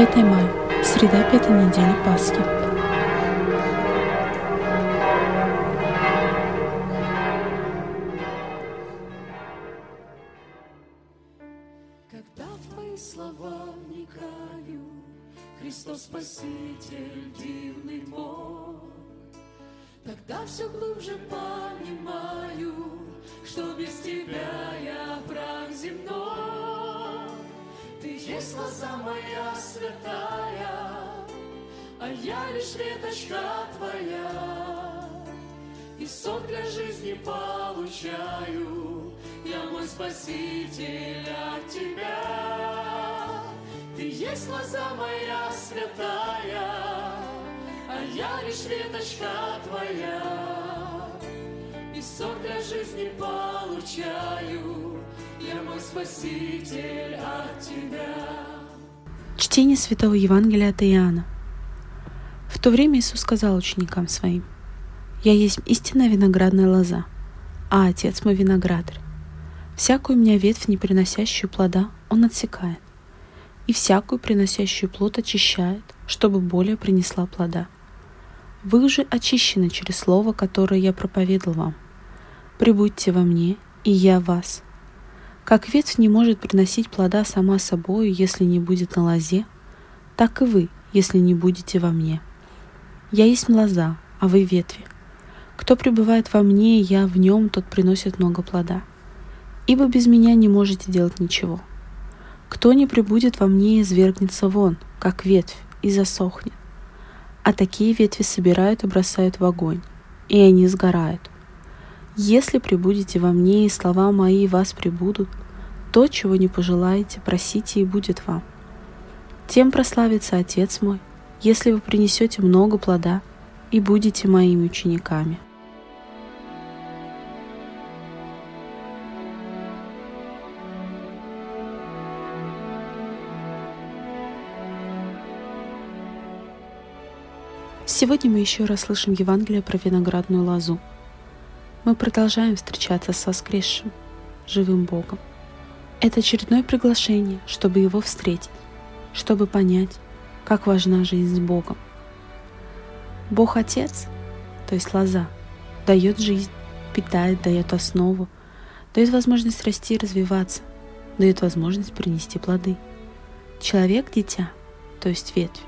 5 мая, среда пятой недели Пасхи. Когда в твои слова вникаю, Христос Спаситель дивный мой, Тогда все глубже понимаю, Что без тебя я прах земной. Ты есть лоза моя святая, А я лишь веточка твоя. И сок для жизни получаю, Я мой Спаситель от тебя. Ты есть лоза моя святая, А я лишь веточка твоя. И сок жизни получаю, Я мой Спаситель от тебя. Чтение Святого Евангелия от Иоанна. В то время Иисус сказал ученикам своим, «Я есть истинная виноградная лоза, а Отец мой виноградарь. Всякую меня ветвь, не приносящую плода, Он отсекает, и всякую, приносящую плод, очищает, чтобы более принесла плода. Вы уже очищены через слово, которое я проповедал вам. Прибудьте во мне, и я вас. Как ветвь не может приносить плода сама собою, если не будет на лозе, так и вы, если не будете во мне. Я есть лоза, а вы ветви. Кто пребывает во мне, я в нем, тот приносит много плода. Ибо без меня не можете делать ничего. Кто не прибудет во мне, извергнется вон, как ветвь, и засохнет. А такие ветви собирают и бросают в огонь, и они сгорают. Если прибудете во мне, и слова мои вас прибудут, то, чего не пожелаете, просите, и будет вам. Тем прославится Отец мой, если вы принесете много плода и будете моими учениками. Сегодня мы еще раз слышим Евангелие про виноградную лозу. Мы продолжаем встречаться с воскресшим, живым Богом. Это очередное приглашение, чтобы его встретить, чтобы понять, как важна жизнь с Богом. Бог Отец, то есть лоза, дает жизнь, питает, дает основу, дает возможность расти и развиваться, дает возможность принести плоды. Человек – дитя, то есть ветвь,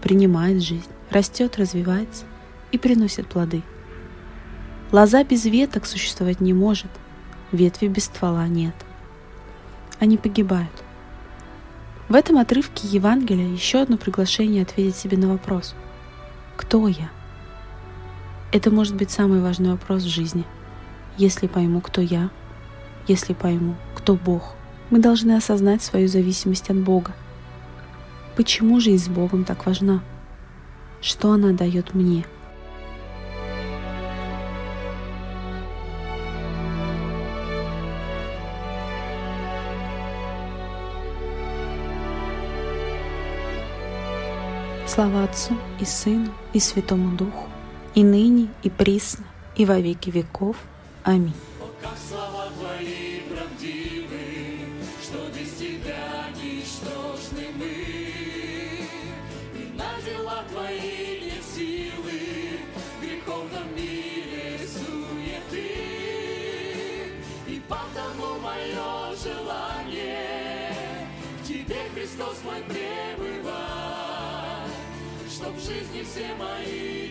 принимает жизнь, растет, развивается и приносит плоды. Лоза без веток существовать не может, ветви без ствола нет. Они погибают. В этом отрывке Евангелия еще одно приглашение ответить себе на вопрос «Кто я?». Это может быть самый важный вопрос в жизни. Если пойму, кто я, если пойму, кто Бог, мы должны осознать свою зависимость от Бога. Почему жизнь с Богом так важна? Что она дает мне? Слава Отцу и Сыну и Святому Духу, и ныне, и присно, и во веки веков. Аминь. В потому мое желание к Тебе, Христос мой, в жизни все мои